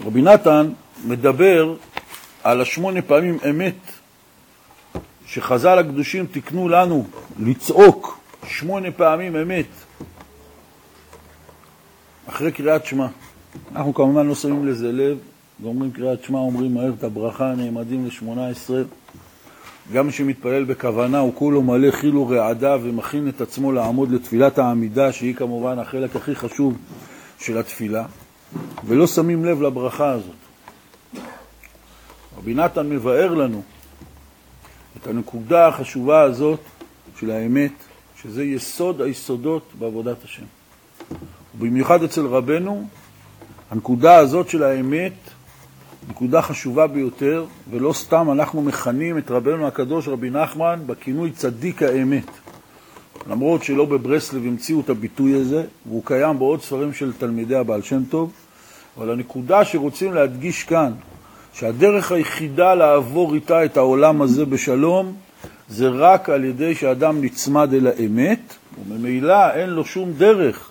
רבי נתן מדבר על השמונה פעמים אמת שחז"ל הקדושים תיקנו לנו לצעוק שמונה פעמים אמת אחרי קריאת שמע. אנחנו כמובן לא שמים לזה לב, גומרים קריאת שמע, אומרים מהר את הברכה, נעמדים ל-18. גם מי שמתפלל בכוונה הוא כולו מלא חיל ורעדה ומכין את עצמו לעמוד לתפילת העמידה, שהיא כמובן החלק הכי חשוב של התפילה, ולא שמים לב לברכה הזאת. רבי נתן מבאר לנו את הנקודה החשובה הזאת של האמת, שזה יסוד היסודות בעבודת השם. ובמיוחד אצל רבנו, הנקודה הזאת של האמת נקודה חשובה ביותר, ולא סתם אנחנו מכנים את רבנו הקדוש רבי נחמן בכינוי צדיק האמת. למרות שלא בברסלב המציאו את הביטוי הזה, והוא קיים בעוד ספרים של תלמידי הבעל שם טוב, אבל הנקודה שרוצים להדגיש כאן, שהדרך היחידה לעבור איתה את העולם הזה בשלום, זה רק על ידי שאדם נצמד אל האמת, וממילא אין לו שום דרך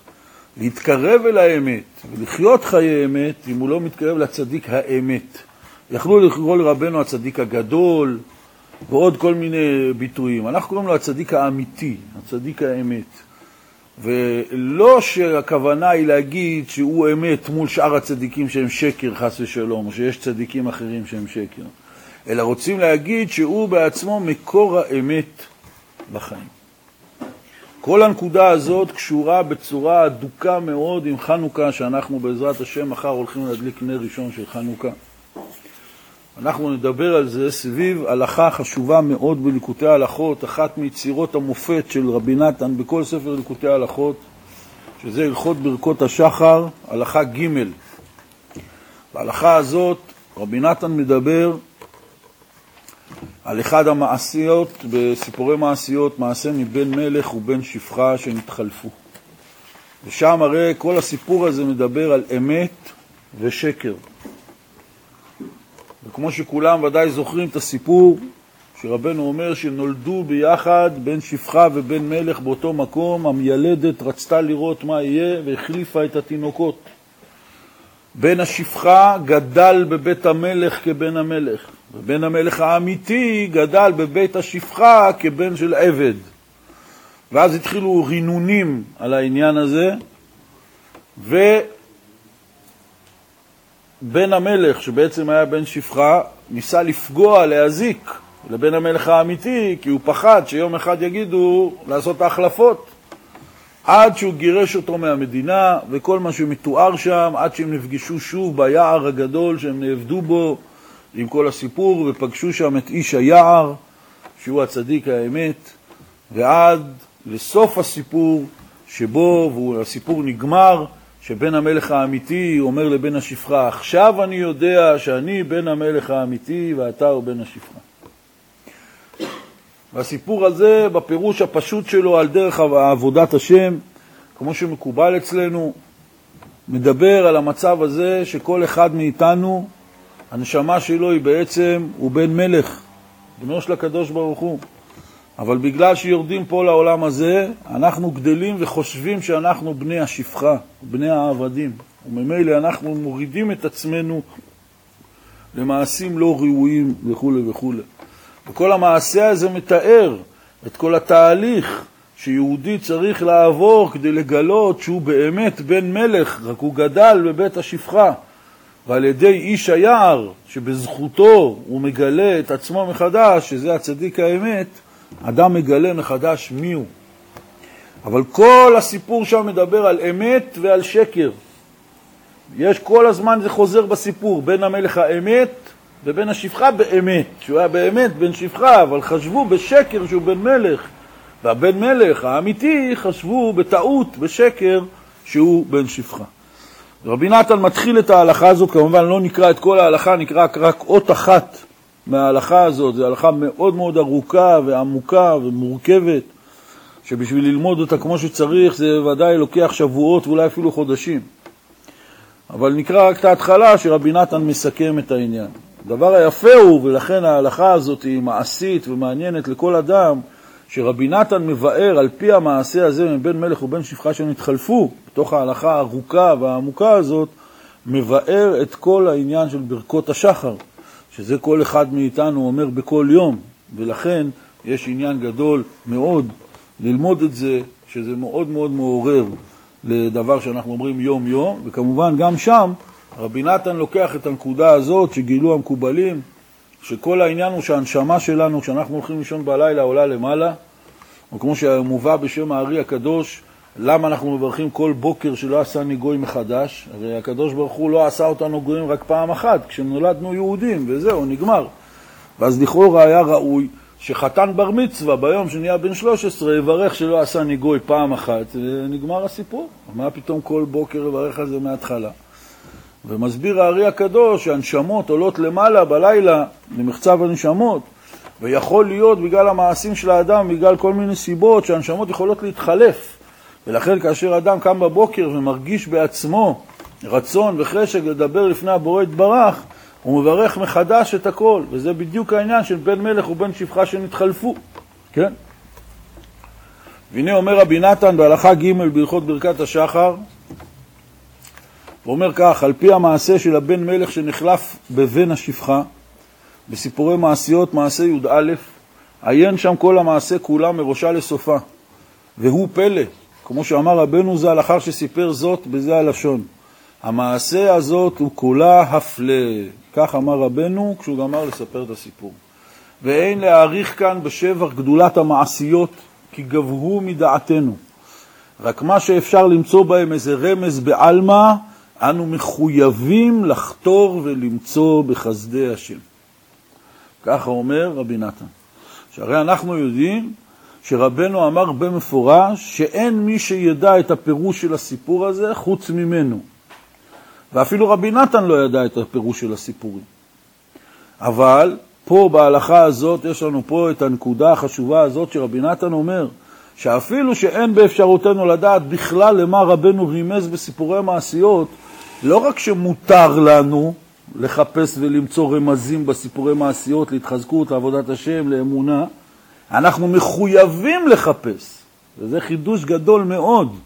להתקרב אל האמת ולחיות חיי אמת אם הוא לא מתקרב לצדיק האמת. יכלו לקרוא לרבנו הצדיק הגדול ועוד כל מיני ביטויים. אנחנו קוראים לו הצדיק האמיתי, הצדיק האמת. ולא שהכוונה היא להגיד שהוא אמת מול שאר הצדיקים שהם שקר, חס ושלום, או שיש צדיקים אחרים שהם שקר, אלא רוצים להגיד שהוא בעצמו מקור האמת בחיים. כל הנקודה הזאת קשורה בצורה אדוקה מאוד עם חנוכה, שאנחנו בעזרת השם מחר הולכים להדליק נר ראשון של חנוכה. אנחנו נדבר על זה סביב הלכה חשובה מאוד בליקוטי ההלכות, אחת מיצירות המופת של רבי נתן בכל ספר ליקוטי ההלכות, שזה הלכות ברכות השחר, הלכה ג'. בהלכה הזאת רבי נתן מדבר על אחד המעשיות, בסיפורי מעשיות, מעשה מבן מלך ובן שפחה שנתחלפו. ושם הרי כל הסיפור הזה מדבר על אמת ושקר. וכמו שכולם ודאי זוכרים את הסיפור, שרבנו אומר שנולדו ביחד בן שפחה ובן מלך באותו מקום, המיילדת רצתה לראות מה יהיה והחליפה את התינוקות. בן השפחה גדל בבית המלך כבן המלך, ובן המלך האמיתי גדל בבית השפחה כבן של עבד. ואז התחילו רינונים על העניין הזה, ובן המלך, שבעצם היה בן שפחה, ניסה לפגוע, להזיק לבן המלך האמיתי, כי הוא פחד שיום אחד יגידו לעשות ההחלפות. עד שהוא גירש אותו מהמדינה, וכל מה שמתואר שם, עד שהם נפגשו שוב ביער הגדול שהם נעבדו בו, עם כל הסיפור, ופגשו שם את איש היער, שהוא הצדיק האמת, ועד לסוף הסיפור, שבו, והסיפור נגמר, שבן המלך האמיתי אומר לבן השפחה, עכשיו אני יודע שאני בן המלך האמיתי ואתה הוא בן השפחה. והסיפור הזה, בפירוש הפשוט שלו על דרך עבודת השם, כמו שמקובל אצלנו, מדבר על המצב הזה שכל אחד מאיתנו, הנשמה שלו היא בעצם, הוא בן מלך, בנו של הקדוש ברוך הוא. אבל בגלל שיורדים פה לעולם הזה, אנחנו גדלים וחושבים שאנחנו בני השפחה, בני העבדים, וממילא אנחנו מורידים את עצמנו למעשים לא ראויים וכו' וכו'. וכל המעשה הזה מתאר את כל התהליך שיהודי צריך לעבור כדי לגלות שהוא באמת בן מלך, רק הוא גדל בבית השפחה. ועל ידי איש היער, שבזכותו הוא מגלה את עצמו מחדש, שזה הצדיק האמת, אדם מגלה מחדש מי הוא. אבל כל הסיפור שם מדבר על אמת ועל שקר. יש כל הזמן, זה חוזר בסיפור, בין המלך האמת ובין השפחה באמת, שהוא היה באמת בן שפחה, אבל חשבו בשקר שהוא בן מלך. והבן מלך האמיתי חשבו בטעות, בשקר, שהוא בן שפחה. רבי נתן מתחיל את ההלכה הזאת, כמובן לא נקרא את כל ההלכה, נקרא רק אות אחת מההלכה הזאת. זו הלכה מאוד מאוד ארוכה ועמוקה ומורכבת, שבשביל ללמוד אותה כמו שצריך זה ודאי לוקח שבועות ואולי אפילו חודשים. אבל נקרא רק את ההתחלה שרבי נתן מסכם את העניין. הדבר היפה הוא, ולכן ההלכה הזאת היא מעשית ומעניינת לכל אדם, שרבי נתן מבאר על פי המעשה הזה מבן מלך ובן שפחה שנתחלפו, בתוך ההלכה הארוכה והעמוקה הזאת, מבאר את כל העניין של ברכות השחר, שזה כל אחד מאיתנו אומר בכל יום, ולכן יש עניין גדול מאוד ללמוד את זה, שזה מאוד מאוד מעורר לדבר שאנחנו אומרים יום-יום, וכמובן גם שם רבי נתן לוקח את הנקודה הזאת שגילו המקובלים, שכל העניין הוא שהנשמה שלנו, כשאנחנו הולכים לישון בלילה, עולה למעלה, או כמו שמובא בשם הארי הקדוש, למה אנחנו מברכים כל בוקר שלא עשני גוי מחדש? הרי הקדוש ברוך הוא לא עשה אותנו גויים רק פעם אחת, כשנולדנו יהודים, וזהו, נגמר. ואז לכאורה היה ראוי שחתן בר מצווה ביום שנהיה בן 13 יברך שלא עשני גוי פעם אחת, ונגמר הסיפור. מה פתאום כל בוקר יברך על זה מההתחלה? ומסביר הארי הקדוש שהנשמות עולות למעלה בלילה למחצב הנשמות, ויכול להיות בגלל המעשים של האדם, בגלל כל מיני סיבות, שהנשמות יכולות להתחלף. ולכן כאשר אדם קם בבוקר ומרגיש בעצמו רצון וחשק לדבר לפני הבורא יתברך, הוא מברך מחדש את הכל, וזה בדיוק העניין של בן מלך ובן שפחה שנתחלפו, כן? והנה אומר רבי נתן בהלכה ג' בהלכות ברכת השחר, הוא אומר כך, על פי המעשה של הבן מלך שנחלף בבן השפחה, בסיפורי מעשיות, מעשה י"א, עיין שם כל המעשה כולה מראשה לסופה, והוא פלא, כמו שאמר רבנו ז"ל לאחר שסיפר זאת בזה הלשון. המעשה הזאת הוא כולה הפלא, כך אמר רבנו כשהוא גמר לספר את הסיפור. ואין להעריך כאן בשבח גדולת המעשיות, כי גברו מדעתנו. רק מה שאפשר למצוא בהם איזה רמז בעלמא, אנו מחויבים לחתור ולמצוא בחסדי השם. ככה אומר רבי נתן. שהרי אנחנו יודעים שרבנו אמר במפורש שאין מי שידע את הפירוש של הסיפור הזה חוץ ממנו. ואפילו רבי נתן לא ידע את הפירוש של הסיפורים. אבל פה בהלכה הזאת, יש לנו פה את הנקודה החשובה הזאת שרבי נתן אומר, שאפילו שאין באפשרותנו לדעת בכלל למה רבנו רימז בסיפורי מעשיות, לא רק שמותר לנו לחפש ולמצוא רמזים בסיפורי מעשיות, להתחזקות, לעבודת השם, לאמונה, אנחנו מחויבים לחפש, וזה חידוש גדול מאוד.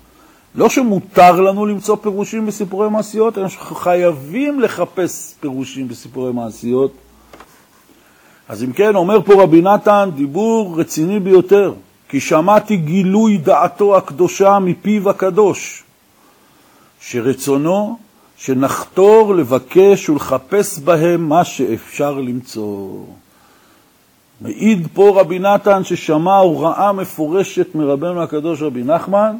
לא שמותר לנו למצוא פירושים בסיפורי מעשיות, אלא שאנחנו חייבים לחפש פירושים בסיפורי מעשיות. אז אם כן, אומר פה רבי נתן דיבור רציני ביותר, כי שמעתי גילוי דעתו הקדושה מפיו הקדוש, שרצונו שנחתור לבקש ולחפש בהם מה שאפשר למצוא. מעיד פה רבי נתן ששמע הוראה מפורשת מרבנו הקדוש רבי נחמן,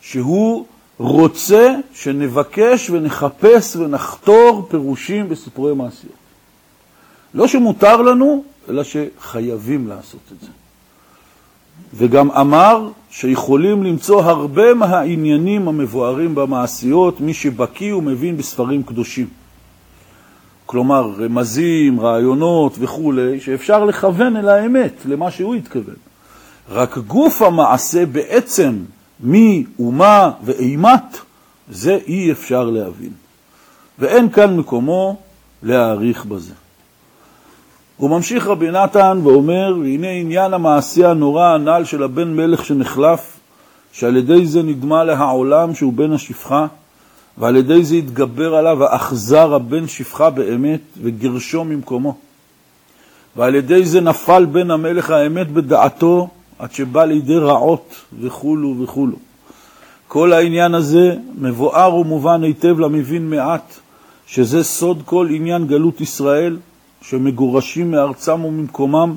שהוא רוצה שנבקש ונחפש ונחתור פירושים בסיפורי מעשיות. לא שמותר לנו, אלא שחייבים לעשות את זה. וגם אמר שיכולים למצוא הרבה מהעניינים המבוארים במעשיות מי שבקיא ומבין בספרים קדושים. כלומר, רמזים, רעיונות וכולי, שאפשר לכוון אל האמת, למה שהוא התכוון. רק גוף המעשה בעצם מי ומה ואימת, זה אי אפשר להבין. ואין כאן מקומו להעריך בזה. הוא ממשיך רבי נתן ואומר, והנה עניין המעשה הנורא הנ"ל של הבן מלך שנחלף, שעל ידי זה נדמה להעולם שהוא בן השפחה, ועל ידי זה התגבר עליו האכזר הבן שפחה באמת, וגרשו ממקומו. ועל ידי זה נפל בן המלך האמת בדעתו, עד שבא לידי רעות וכולו וכולו. כל העניין הזה מבואר ומובן היטב למבין מעט, שזה סוד כל עניין גלות ישראל, שמגורשים מארצם וממקומם,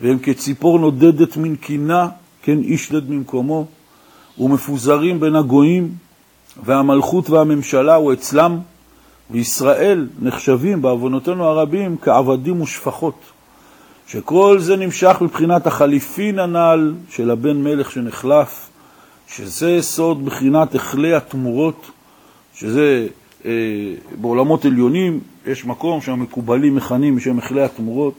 והם כציפור נודדת מן קינה, כן איש נד ממקומו, ומפוזרים בין הגויים, והמלכות והממשלה הוא אצלם, וישראל נחשבים בעוונותינו הרבים כעבדים ושפחות. שכל זה נמשך מבחינת החליפין הנ"ל של הבן מלך שנחלף, שזה סוד בחינת אכלי התמורות, שזה אה, בעולמות עליונים, יש מקום שהמקובלים מכנים בשם אכלי התמורות,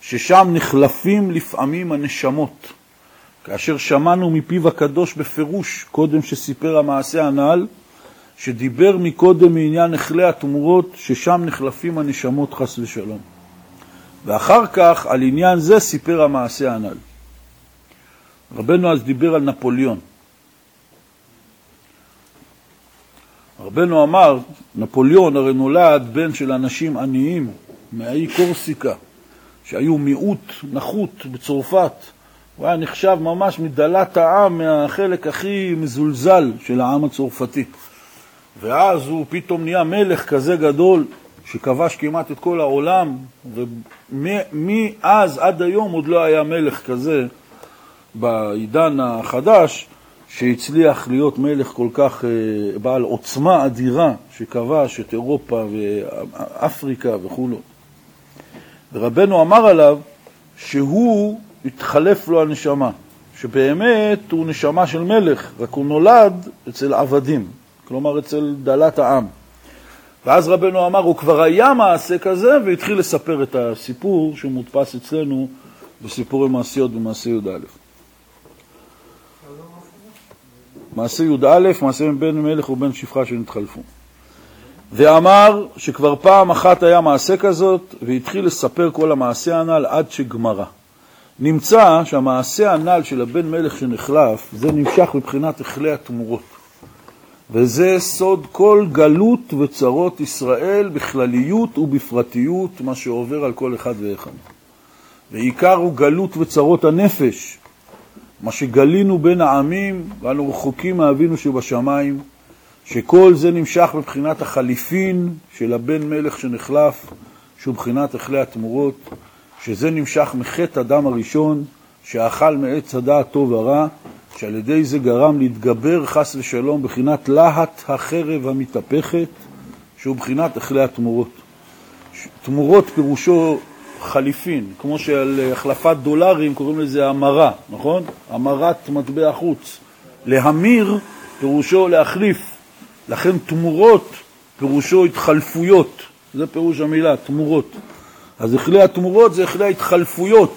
ששם נחלפים לפעמים הנשמות. כאשר שמענו מפיו הקדוש בפירוש, קודם שסיפר המעשה הנ"ל, שדיבר מקודם מעניין אכלי התמורות, ששם נחלפים הנשמות חס ושלום. ואחר כך על עניין זה סיפר המעשה הנ"ל. רבנו אז דיבר על נפוליאון. רבנו אמר, נפוליאון הרי נולד בן של אנשים עניים מהאי קורסיקה, שהיו מיעוט נחות בצרפת. הוא היה נחשב ממש מדלת העם, מהחלק הכי מזולזל של העם הצרפתי. ואז הוא פתאום נהיה מלך כזה גדול, שכבש כמעט את כל העולם, ומאז עד היום עוד לא היה מלך כזה בעידן החדש, שהצליח להיות מלך כל כך אה, בעל עוצמה אדירה, שכבש את אירופה ואפריקה וכולו. ורבנו אמר עליו שהוא התחלף לו הנשמה, שבאמת הוא נשמה של מלך, רק הוא נולד אצל עבדים, כלומר אצל דלת העם. ואז רבנו אמר, הוא כבר היה מעשה כזה, והתחיל לספר את הסיפור שמודפס אצלנו בסיפורי מעשיות במעשה י"א. מעשה י"א, מעשה בן מלך ובן שפחה שנתחלפו. ואמר שכבר פעם אחת היה מעשה כזאת, והתחיל לספר כל המעשה הנ"ל עד שגמרה. נמצא שהמעשה הנ"ל של הבן מלך שנחלף, זה נמשך מבחינת אכלי התמורות. וזה סוד כל גלות וצרות ישראל בכלליות ובפרטיות, מה שעובר על כל אחד ואחד. ועיקר הוא גלות וצרות הנפש, מה שגלינו בין העמים, ואנו רחוקים מאבינו שבשמיים, שכל זה נמשך מבחינת החליפין של הבן מלך שנחלף, שהוא מבחינת אכלי התמורות, שזה נמשך מחטא אדם הראשון, שאכל מעץ הדעת טוב ורע, שעל ידי זה גרם להתגבר חס ושלום בחינת להט החרב המתהפכת, שהוא בחינת אכלי התמורות. תמורות פירושו חליפין, כמו שעל החלפת דולרים קוראים לזה המרה, נכון? המרת מטבע חוץ. להמיר פירושו להחליף, לכן תמורות פירושו התחלפויות, זה פירוש המילה, תמורות. אז אכלי התמורות זה אכלי ההתחלפויות,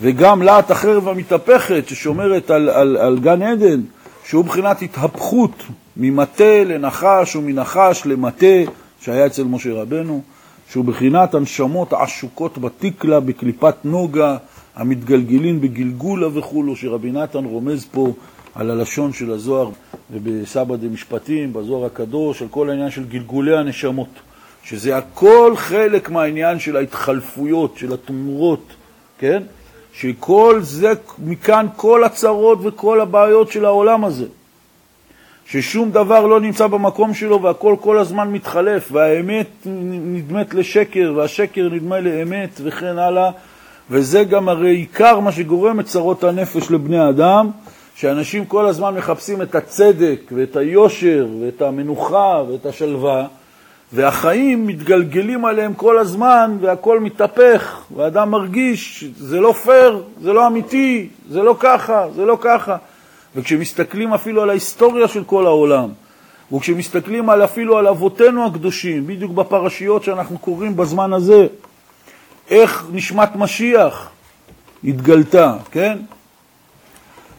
וגם להט החרב המתהפכת ששומרת על, על, על גן עדן, שהוא מבחינת התהפכות ממטה לנחש ומנחש למטה, שהיה אצל משה רבנו. שהוא בחינת הנשמות העשוקות בתקלה, בקליפת נוגה, המתגלגלים בגלגולה וכולו, שרבי נתן רומז פה על הלשון של הזוהר ובסבא דמשפטים, בזוהר הקדוש, על כל העניין של גלגולי הנשמות, שזה הכל חלק מהעניין של ההתחלפויות, של התמורות, כן? שכל זה, מכאן כל הצרות וכל הבעיות של העולם הזה. ששום דבר לא נמצא במקום שלו והכל כל הזמן מתחלף, והאמת נדמת לשקר והשקר נדמה לאמת וכן הלאה, וזה גם הרי עיקר מה שגורם את צרות הנפש לבני האדם, שאנשים כל הזמן מחפשים את הצדק ואת היושר ואת המנוחה ואת השלווה, והחיים מתגלגלים עליהם כל הזמן והכל מתהפך, ואדם מרגיש, זה לא פייר, זה לא אמיתי, זה לא ככה, זה לא ככה. וכשמסתכלים אפילו על ההיסטוריה של כל העולם, וכשמסתכלים על אפילו על אבותינו הקדושים, בדיוק בפרשיות שאנחנו קוראים בזמן הזה, איך נשמת משיח התגלתה, כן?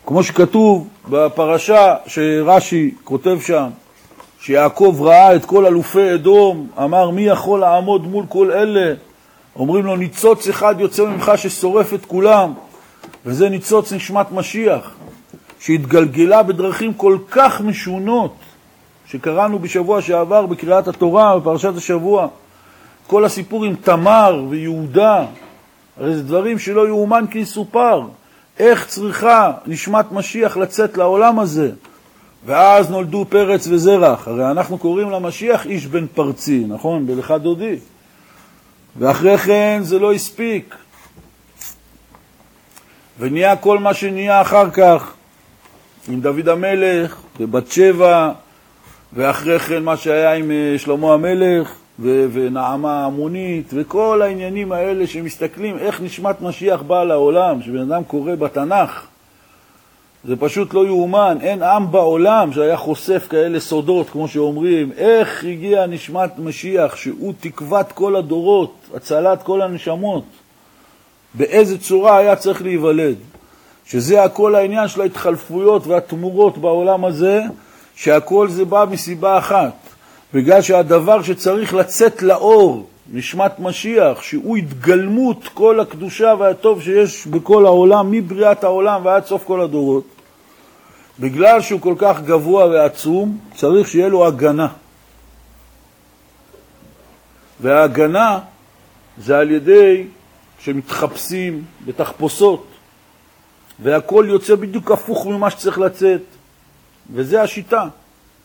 כמו שכתוב בפרשה שרש"י כותב שם, שיעקב ראה את כל אלופי אדום, אמר מי יכול לעמוד מול כל אלה? אומרים לו ניצוץ אחד יוצא ממך ששורף את כולם, וזה ניצוץ נשמת משיח. שהתגלגלה בדרכים כל כך משונות, שקראנו בשבוע שעבר בקריאת התורה, בפרשת השבוע. כל הסיפור עם תמר ויהודה, הרי זה דברים שלא יאומן כי יסופר. איך צריכה נשמת משיח לצאת לעולם הזה? ואז נולדו פרץ וזרח. הרי אנחנו קוראים למשיח איש בן פרצי, נכון? בלך דודי. ואחרי כן זה לא הספיק. ונהיה כל מה שנהיה אחר כך. עם דוד המלך ובת שבע, ואחרי כן מה שהיה עם אה, שלמה המלך ו- ונעמה המונית, וכל העניינים האלה שמסתכלים איך נשמת משיח באה לעולם, שבן אדם קורא בתנ"ך, זה פשוט לא יאומן, אין עם בעולם שהיה חושף כאלה סודות, כמו שאומרים, איך הגיע נשמת משיח, שהוא תקוות כל הדורות, הצלת כל הנשמות, באיזה צורה היה צריך להיוולד. שזה הכל העניין של ההתחלפויות והתמורות בעולם הזה, שהכל זה בא מסיבה אחת, בגלל שהדבר שצריך לצאת לאור, נשמת משיח, שהוא התגלמות כל הקדושה והטוב שיש בכל העולם, מבריאת העולם ועד סוף כל הדורות, בגלל שהוא כל כך גבוה ועצום, צריך שיהיה לו הגנה. וההגנה זה על ידי שמתחפשים בתחפושות, והכל יוצא בדיוק הפוך ממה שצריך לצאת. וזה השיטה.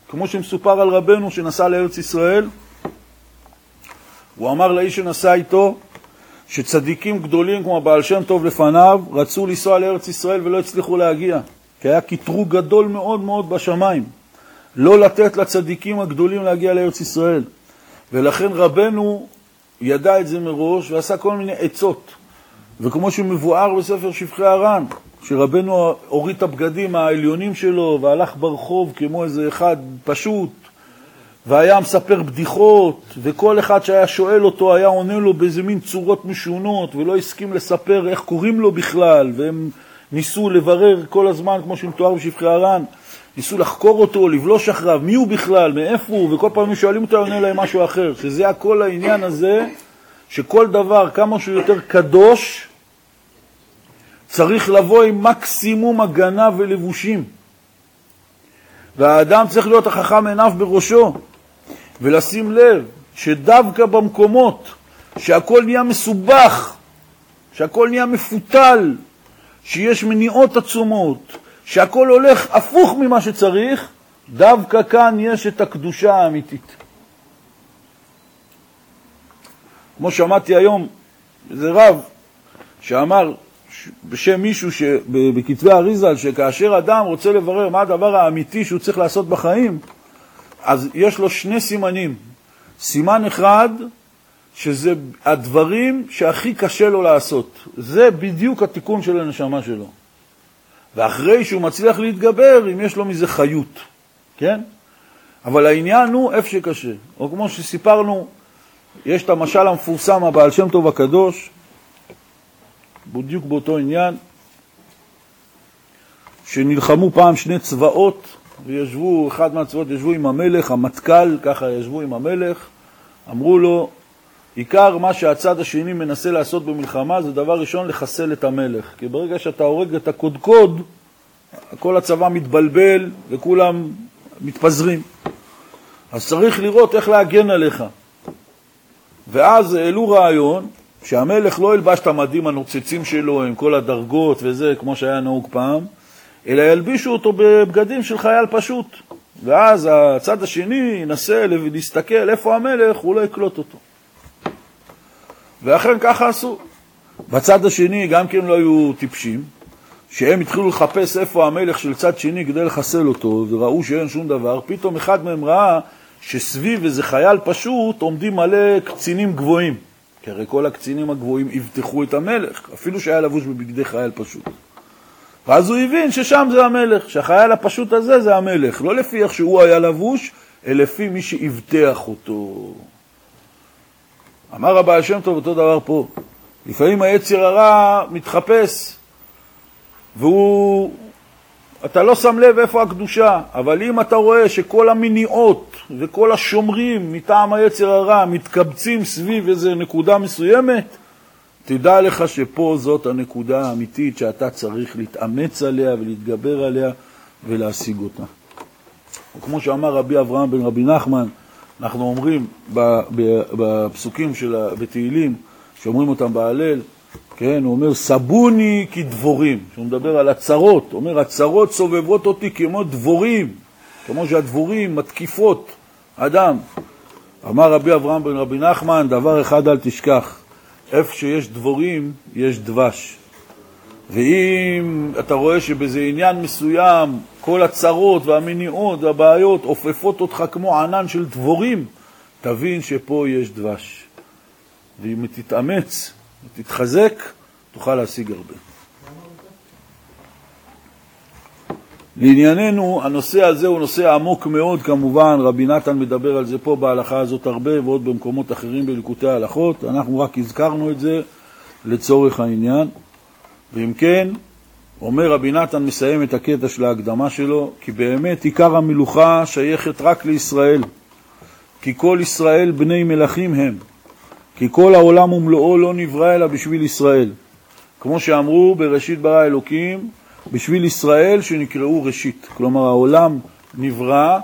כמו שמסופר על רבנו שנסע לארץ ישראל, הוא אמר לאיש שנסע איתו שצדיקים גדולים כמו הבעל שם טוב לפניו רצו לנסוע לארץ ישראל ולא הצליחו להגיע, כי היה קטרוג גדול מאוד מאוד בשמיים, לא לתת לצדיקים הגדולים להגיע לארץ ישראל. ולכן רבנו ידע את זה מראש ועשה כל מיני עצות. וכמו שמבואר בספר שבחי הר"ן, שרבנו הוריד את הבגדים העליונים שלו והלך ברחוב כמו איזה אחד פשוט, והיה מספר בדיחות, וכל אחד שהיה שואל אותו היה עונה לו באיזה מין צורות משונות, ולא הסכים לספר איך קוראים לו בכלל, והם ניסו לברר כל הזמן, כמו שמתואר בשפחי הר"ן, ניסו לחקור אותו, לבלוש אחריו, מי הוא בכלל, מאיפה הוא, וכל פעם שואלים אותו, עונה להם משהו אחר. שזה הכל העניין הזה, שכל דבר, כמה שהוא יותר קדוש, צריך לבוא עם מקסימום הגנה ולבושים. והאדם צריך להיות החכם עיניו בראשו, ולשים לב שדווקא במקומות שהכל נהיה מסובך, שהכל נהיה מפותל, שיש מניעות עצומות, שהכל הולך הפוך ממה שצריך, דווקא כאן יש את הקדושה האמיתית. כמו שמעתי היום, איזה רב שאמר בשם מישהו בכתבי אריזל, שכאשר אדם רוצה לברר מה הדבר האמיתי שהוא צריך לעשות בחיים, אז יש לו שני סימנים. סימן אחד, שזה הדברים שהכי קשה לו לעשות. זה בדיוק התיקון של הנשמה שלו. ואחרי שהוא מצליח להתגבר, אם יש לו מזה חיות, כן? אבל העניין הוא איפה שקשה. או כמו שסיפרנו, יש את המשל המפורסם, הבעל שם טוב הקדוש, בדיוק באותו עניין, שנלחמו פעם שני צבאות, וישבו, אחד מהצבאות ישבו עם המלך, המטכ"ל, ככה ישבו עם המלך, אמרו לו, עיקר מה שהצד השני מנסה לעשות במלחמה זה דבר ראשון לחסל את המלך. כי ברגע שאתה הורג את הקודקוד, כל הצבא מתבלבל וכולם מתפזרים. אז צריך לראות איך להגן עליך. ואז העלו רעיון שהמלך לא ילבש את המדים הנוצצים שלו עם כל הדרגות וזה, כמו שהיה נהוג פעם, אלא ילבישו אותו בבגדים של חייל פשוט. ואז הצד השני ינסה להסתכל איפה המלך, הוא לא יקלוט אותו. ואכן ככה עשו. בצד השני גם כן לא היו טיפשים, שהם התחילו לחפש איפה המלך של צד שני כדי לחסל אותו, וראו שאין שום דבר, פתאום אחד מהם ראה שסביב איזה חייל פשוט עומדים מלא קצינים גבוהים. כי הרי כל הקצינים הגבוהים אבטחו את המלך, אפילו שהיה לבוש בבגדי חייל פשוט. ואז הוא הבין ששם זה המלך, שהחייל הפשוט הזה זה המלך, לא לפי איך שהוא היה לבוש, אלא לפי מי שאבטח אותו. אמר הבעל שם טוב אותו דבר פה. לפעמים היצר הרע מתחפש, והוא... אתה לא שם לב איפה הקדושה, אבל אם אתה רואה שכל המניעות וכל השומרים מטעם היצר הרע מתקבצים סביב איזו נקודה מסוימת, תדע לך שפה זאת הנקודה האמיתית שאתה צריך להתאמץ עליה ולהתגבר עליה ולהשיג אותה. וכמו שאמר רבי אברהם בן רבי נחמן, אנחנו אומרים בפסוקים של בתהילים, שאומרים אותם בהלל, כן, הוא אומר, סבוני כדבורים, שהוא מדבר על הצרות, הוא אומר, הצרות סובבות אותי כמו דבורים, כמו שהדבורים מתקיפות אדם. אמר רבי אברהם בן רבי נחמן, דבר אחד אל תשכח, איפה שיש דבורים, יש דבש. ואם אתה רואה שבאיזה עניין מסוים כל הצרות והמניעות והבעיות עופפות אותך כמו ענן של דבורים, תבין שפה יש דבש. ואם תתאמץ ותתחזק, תוכל להשיג הרבה. לענייננו, הנושא הזה הוא נושא עמוק מאוד כמובן, רבי נתן מדבר על זה פה בהלכה הזאת הרבה ועוד במקומות אחרים בליקוטי ההלכות, אנחנו רק הזכרנו את זה לצורך העניין. ואם כן, אומר רבי נתן, מסיים את הקטע של ההקדמה שלו, כי באמת עיקר המלוכה שייכת רק לישראל, כי כל ישראל בני מלכים הם, כי כל העולם ומלואו לא נברא אלא בשביל ישראל. כמו שאמרו בראשית ברא אלוקים, בשביל ישראל שנקראו ראשית. כלומר, העולם נברא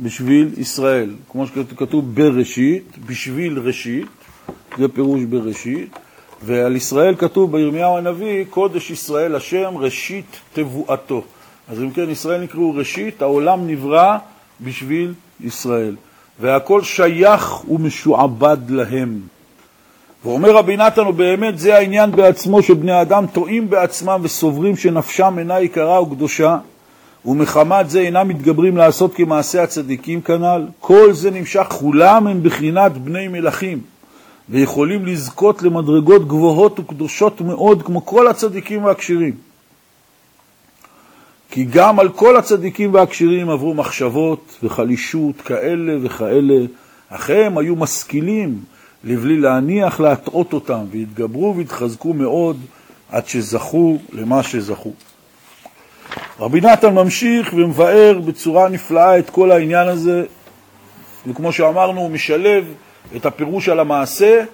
בשביל ישראל. כמו שכתוב בראשית, בשביל ראשית, זה פירוש בראשית, ועל ישראל כתוב בירמיהו הנביא, קודש ישראל השם ראשית תבואתו. אז אם כן, ישראל נקראו ראשית, העולם נברא בשביל ישראל, והכל שייך ומשועבד להם. ואומר רבי נתן, ובאמת זה העניין בעצמו שבני האדם טועים בעצמם וסוברים שנפשם אינה יקרה וקדושה, ומחמת זה אינם מתגברים לעשות כמעשה הצדיקים כנ"ל. כל זה נמשך, כולם הם בחינת בני מלכים, ויכולים לזכות למדרגות גבוהות וקדושות מאוד, כמו כל הצדיקים והכשירים. כי גם על כל הצדיקים והכשירים עברו מחשבות וחלישות כאלה וכאלה, אך הם היו משכילים לבלי להניח להטעות אותם, והתגברו והתחזקו מאוד עד שזכו למה שזכו. רבי נתן ממשיך ומבאר בצורה נפלאה את כל העניין הזה, וכמו שאמרנו, הוא משלב את הפירוש על המעשה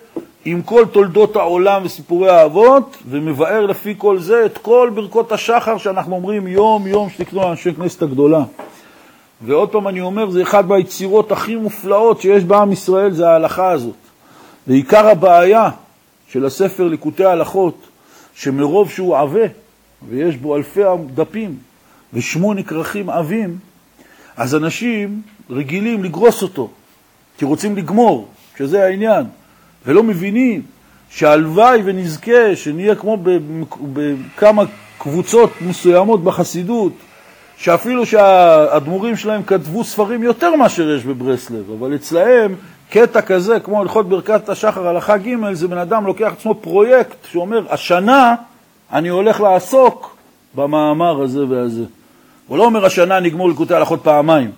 עם כל תולדות העולם וסיפורי האבות, ומבאר לפי כל זה את כל ברכות השחר שאנחנו אומרים יום-יום שתקנו לאנשי כנסת הגדולה. ועוד פעם אני אומר, זה אחד מהיצירות הכי מופלאות שיש בעם ישראל, זה ההלכה הזאת. ועיקר הבעיה של הספר ליקוטי ההלכות, שמרוב שהוא עבה, ויש בו אלפי דפים, ושמונה כרכים עבים, אז אנשים רגילים לגרוס אותו, כי רוצים לגמור, שזה העניין, ולא מבינים שהלוואי ונזכה שנהיה כמו בכמה קבוצות מסוימות בחסידות, שאפילו שהאדמו"רים שלהם כתבו ספרים יותר מאשר יש בברסלב, אבל אצלהם קטע כזה, כמו הלכות ברכת השחר הלכה ג', זה בן אדם לוקח עצמו פרויקט שאומר, השנה אני הולך לעסוק במאמר הזה והזה. הוא לא אומר, השנה נגמור לקוטי הלכות פעמיים.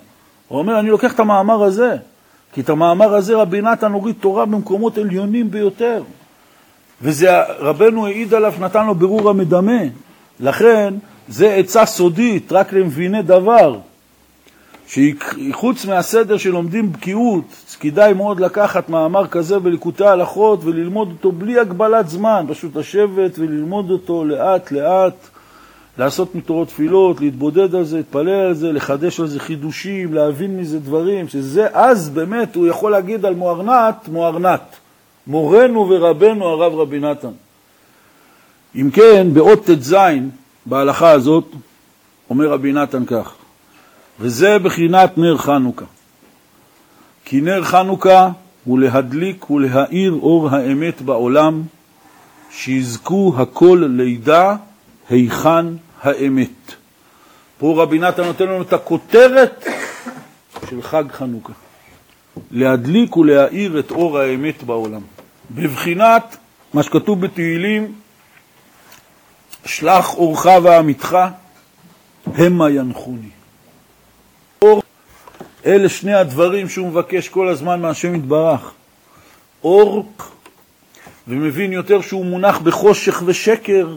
הוא אומר, אני לוקח את המאמר הזה, כי את המאמר הזה רבי נתן הוריד תורה במקומות עליונים ביותר. וזה רבנו העיד עליו, נתן לו ברור המדמה. לכן, זה עצה סודית, רק למביני דבר. שחוץ מהסדר שלומדים בקיאות, כדאי מאוד לקחת מאמר כזה בליקוטי הלכות וללמוד אותו בלי הגבלת זמן, פשוט לשבת וללמוד אותו לאט לאט, לעשות מתורות תפילות, להתבודד על זה, להתפלל על זה, לחדש על זה חידושים, להבין מזה דברים, שזה אז באמת הוא יכול להגיד על מוארנת, מוארנת, מורנו ורבנו הרב רבי נתן. אם כן, באות ט"ז בהלכה הזאת אומר רבי נתן כך: וזה בחינת נר חנוכה. כי נר חנוכה הוא להדליק ולהאיר אור האמת בעולם, שיזכו הכל לידע היכן האמת. פה רבי נתן נותן לנו את הכותרת של חג חנוכה. להדליק ולהאיר את אור האמת בעולם. בבחינת מה שכתוב בתהילים, שלח אורך ועמיתך, המה ינחוני. אור, אלה שני הדברים שהוא מבקש כל הזמן מהשם יתברך. אור, ומבין יותר שהוא מונח בחושך ושקר.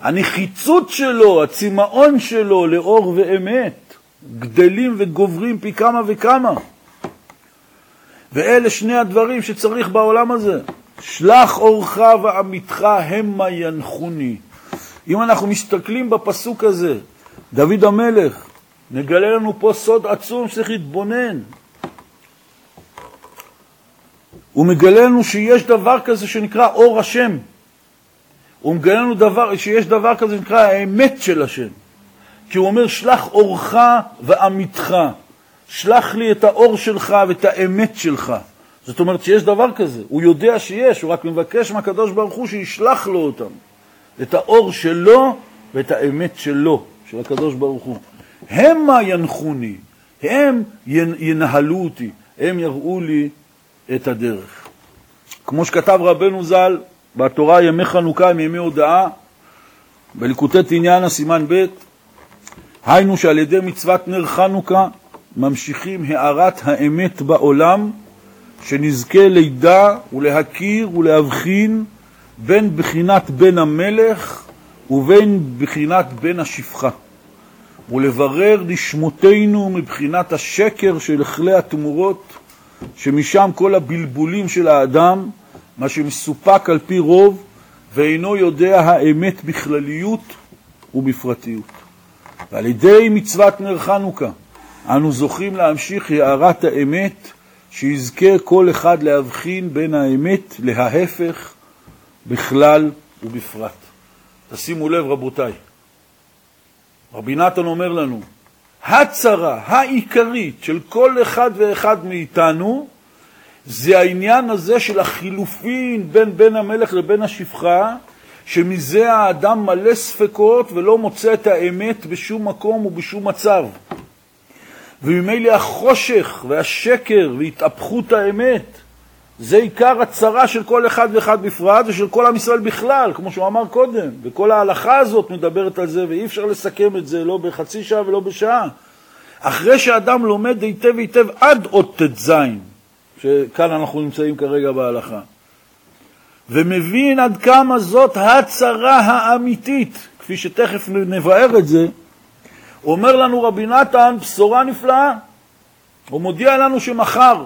הנחיצות שלו, הצמאון שלו לאור ואמת, גדלים וגוברים פי כמה וכמה. ואלה שני הדברים שצריך בעולם הזה. שלח אורך ועמיתך המה ינחוני. אם אנחנו מסתכלים בפסוק הזה, דוד המלך מגלה לנו פה סוד עצום שצריך להתבונן. הוא מגלה לנו שיש דבר כזה שנקרא אור השם. הוא מגלה לנו דבר, שיש דבר כזה שנקרא האמת של השם. כי הוא אומר, שלח אורך ואמיתך. שלח לי את האור שלך ואת האמת שלך. זאת אומרת שיש דבר כזה, הוא יודע שיש, הוא רק מבקש מהקדוש ברוך הוא שישלח לו אותם. את האור שלו ואת האמת שלו, של הקדוש ברוך הוא. המה ינחוני, הם ינהלו אותי, הם יראו לי את הדרך. כמו שכתב רבנו ז"ל בתורה ימי חנוכה הם ימי הודעה, בליקוטי תניאנה סימן ב', היינו שעל ידי מצוות נר חנוכה ממשיכים הארת האמת בעולם, שנזכה לידע ולהכיר ולהבחין בין בחינת בן המלך ובין בחינת בן השפחה. ולברר לשמותינו מבחינת השקר של כלי התמורות, שמשם כל הבלבולים של האדם, מה שמסופק על פי רוב, ואינו יודע האמת בכלליות ובפרטיות. ועל ידי מצוות נר חנוכה, אנו זוכים להמשיך הערת האמת, שיזכה כל אחד להבחין בין האמת לההפך בכלל ובפרט. תשימו לב, רבותיי, רבי נתן אומר לנו, הצרה העיקרית של כל אחד ואחד מאיתנו זה העניין הזה של החילופין בין בן המלך לבין השפחה, שמזה האדם מלא ספקות ולא מוצא את האמת בשום מקום ובשום מצב. וממילא החושך והשקר והתהפכות האמת זה עיקר הצרה של כל אחד ואחד בפרט ושל כל עם ישראל בכלל, כמו שהוא אמר קודם. וכל ההלכה הזאת מדברת על זה, ואי אפשר לסכם את זה לא בחצי שעה ולא בשעה. אחרי שאדם לומד היטב היטב עד עוד ט"ז, שכאן אנחנו נמצאים כרגע בהלכה, ומבין עד כמה זאת הצרה האמיתית, כפי שתכף נבאר את זה, אומר לנו רבי נתן בשורה נפלאה. הוא מודיע לנו שמחר,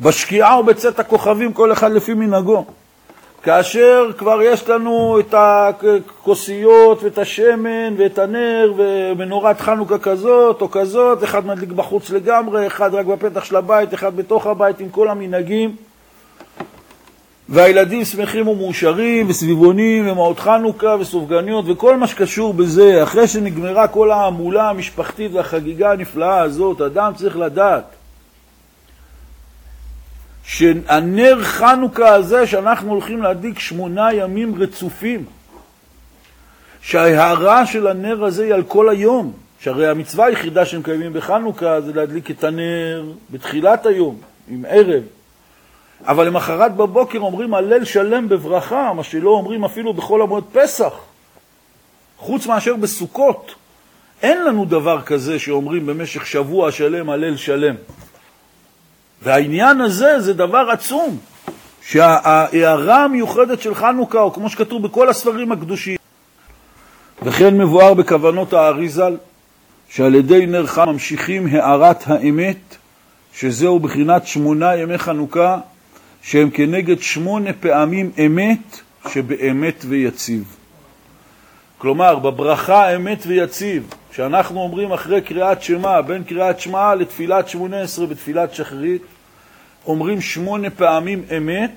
בשקיעה ובצאת הכוכבים, כל אחד לפי מנהגו, כאשר כבר יש לנו את הכוסיות ואת השמן ואת הנר ומנורת חנוכה כזאת או כזאת, אחד מדליק בחוץ לגמרי, אחד רק בפתח של הבית, אחד בתוך הבית עם כל המנהגים. והילדים שמחים ומאושרים, וסביבונים, ומעות חנוכה, וסופגניות, וכל מה שקשור בזה. אחרי שנגמרה כל ההמולה המשפחתית והחגיגה הנפלאה הזאת, אדם צריך לדעת שהנר חנוכה הזה שאנחנו הולכים להדליק שמונה ימים רצופים, שההערה של הנר הזה היא על כל היום, שהרי המצווה היחידה שמקיימים בחנוכה זה להדליק את הנר בתחילת היום, עם ערב, אבל למחרת בבוקר אומרים הלל שלם בברכה, מה שלא אומרים אפילו בחול המועד פסח, חוץ מאשר בסוכות. אין לנו דבר כזה שאומרים במשך שבוע שלם הלל שלם. והעניין הזה זה דבר עצום, שההערה המיוחדת של חנוכה, או כמו שכתוב בכל הספרים הקדושים, וכן מבואר בכוונות האריזל, שעל ידי נר חם ממשיכים הערת האמת, שזהו בחינת שמונה ימי חנוכה, שהם כנגד שמונה פעמים אמת שבאמת ויציב. כלומר, בברכה אמת ויציב, שאנחנו אומרים אחרי קריאת שמע, בין קריאת שמע לתפילת שמונה עשרה בתפילת שחרית, אומרים שמונה פעמים אמת,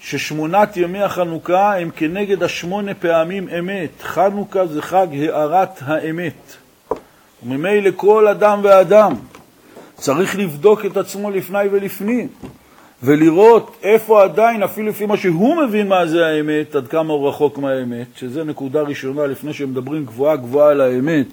ששמונת ימי החנוכה הם כנגד השמונה פעמים אמת. חנוכה זה חג הארת האמת. וממילא כל אדם ואדם צריך לבדוק את עצמו לפני ולפנים. ולראות איפה עדיין, אפילו לפי מה שהוא מבין מה זה האמת, עד כמה הוא רחוק מהאמת, שזה נקודה ראשונה לפני שמדברים גבוהה גבוהה על האמת.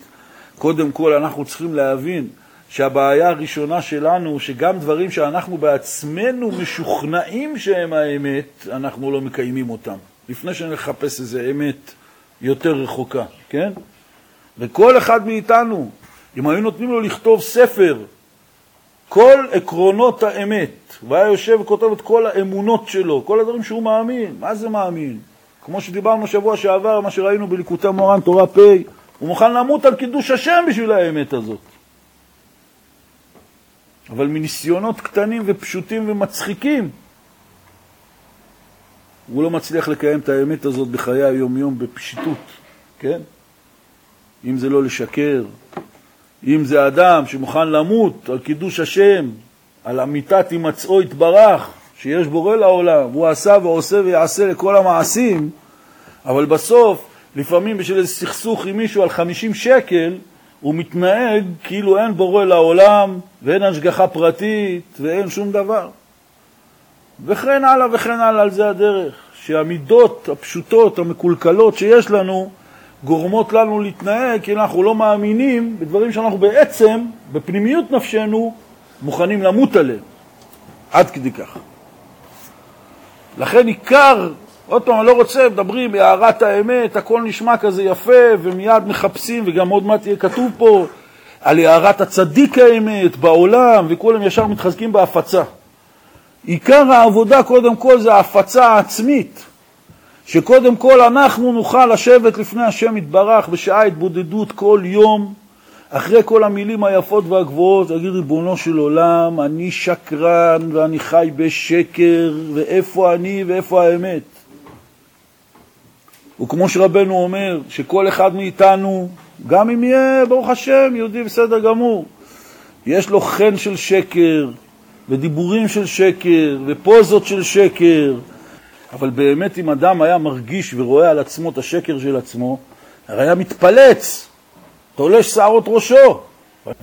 קודם כל אנחנו צריכים להבין שהבעיה הראשונה שלנו, שגם דברים שאנחנו בעצמנו משוכנעים שהם האמת, אנחנו לא מקיימים אותם. לפני שנחפש איזה אמת יותר רחוקה, כן? וכל אחד מאיתנו, אם היו נותנים לו לכתוב ספר כל עקרונות האמת, והיה יושב וכותב את כל האמונות שלו, כל הדברים שהוא מאמין. מה זה מאמין? כמו שדיברנו שבוע שעבר, מה שראינו בליקוטי מורן, תורה פ', הוא מוכן למות על קידוש השם בשביל האמת הזאת. אבל מניסיונות קטנים ופשוטים ומצחיקים, הוא לא מצליח לקיים את האמת הזאת בחיי היום-יום בפשיטות, כן? אם זה לא לשקר, אם זה אדם שמוכן למות על קידוש השם, על אמיתת הימצאו יתברך, שיש בורא לעולם, הוא עשה ועושה ויעשה לכל המעשים, אבל בסוף, לפעמים בשביל איזה סכסוך עם מישהו על 50 שקל, הוא מתנהג כאילו אין בורא לעולם, ואין השגחה פרטית, ואין שום דבר. וכן הלאה וכן הלאה, על זה הדרך. שהמידות הפשוטות, המקולקלות שיש לנו, גורמות לנו להתנהג כי אנחנו לא מאמינים בדברים שאנחנו בעצם, בפנימיות נפשנו, מוכנים למות עליהם. עד כדי כך. לכן עיקר, עוד פעם, אני לא רוצה, מדברים בהערת האמת, הכל נשמע כזה יפה, ומיד מחפשים, וגם עוד מעט יהיה כתוב פה על הערת הצדיק האמת בעולם, וכולם ישר מתחזקים בהפצה. עיקר העבודה, קודם כל, זה ההפצה העצמית. שקודם כל אנחנו נוכל לשבת לפני השם יתברך בשעה התבודדות כל יום, אחרי כל המילים היפות והגבוהות, להגיד ריבונו של עולם, אני שקרן ואני חי בשקר, ואיפה אני ואיפה האמת? וכמו שרבנו אומר, שכל אחד מאיתנו, גם אם יהיה, ברוך השם, יהודי בסדר גמור, יש לו חן של שקר, ודיבורים של שקר, ופוזות של שקר, אבל באמת אם אדם היה מרגיש ורואה על עצמו את השקר של עצמו, הרי היה מתפלץ, תולש שערות ראשו.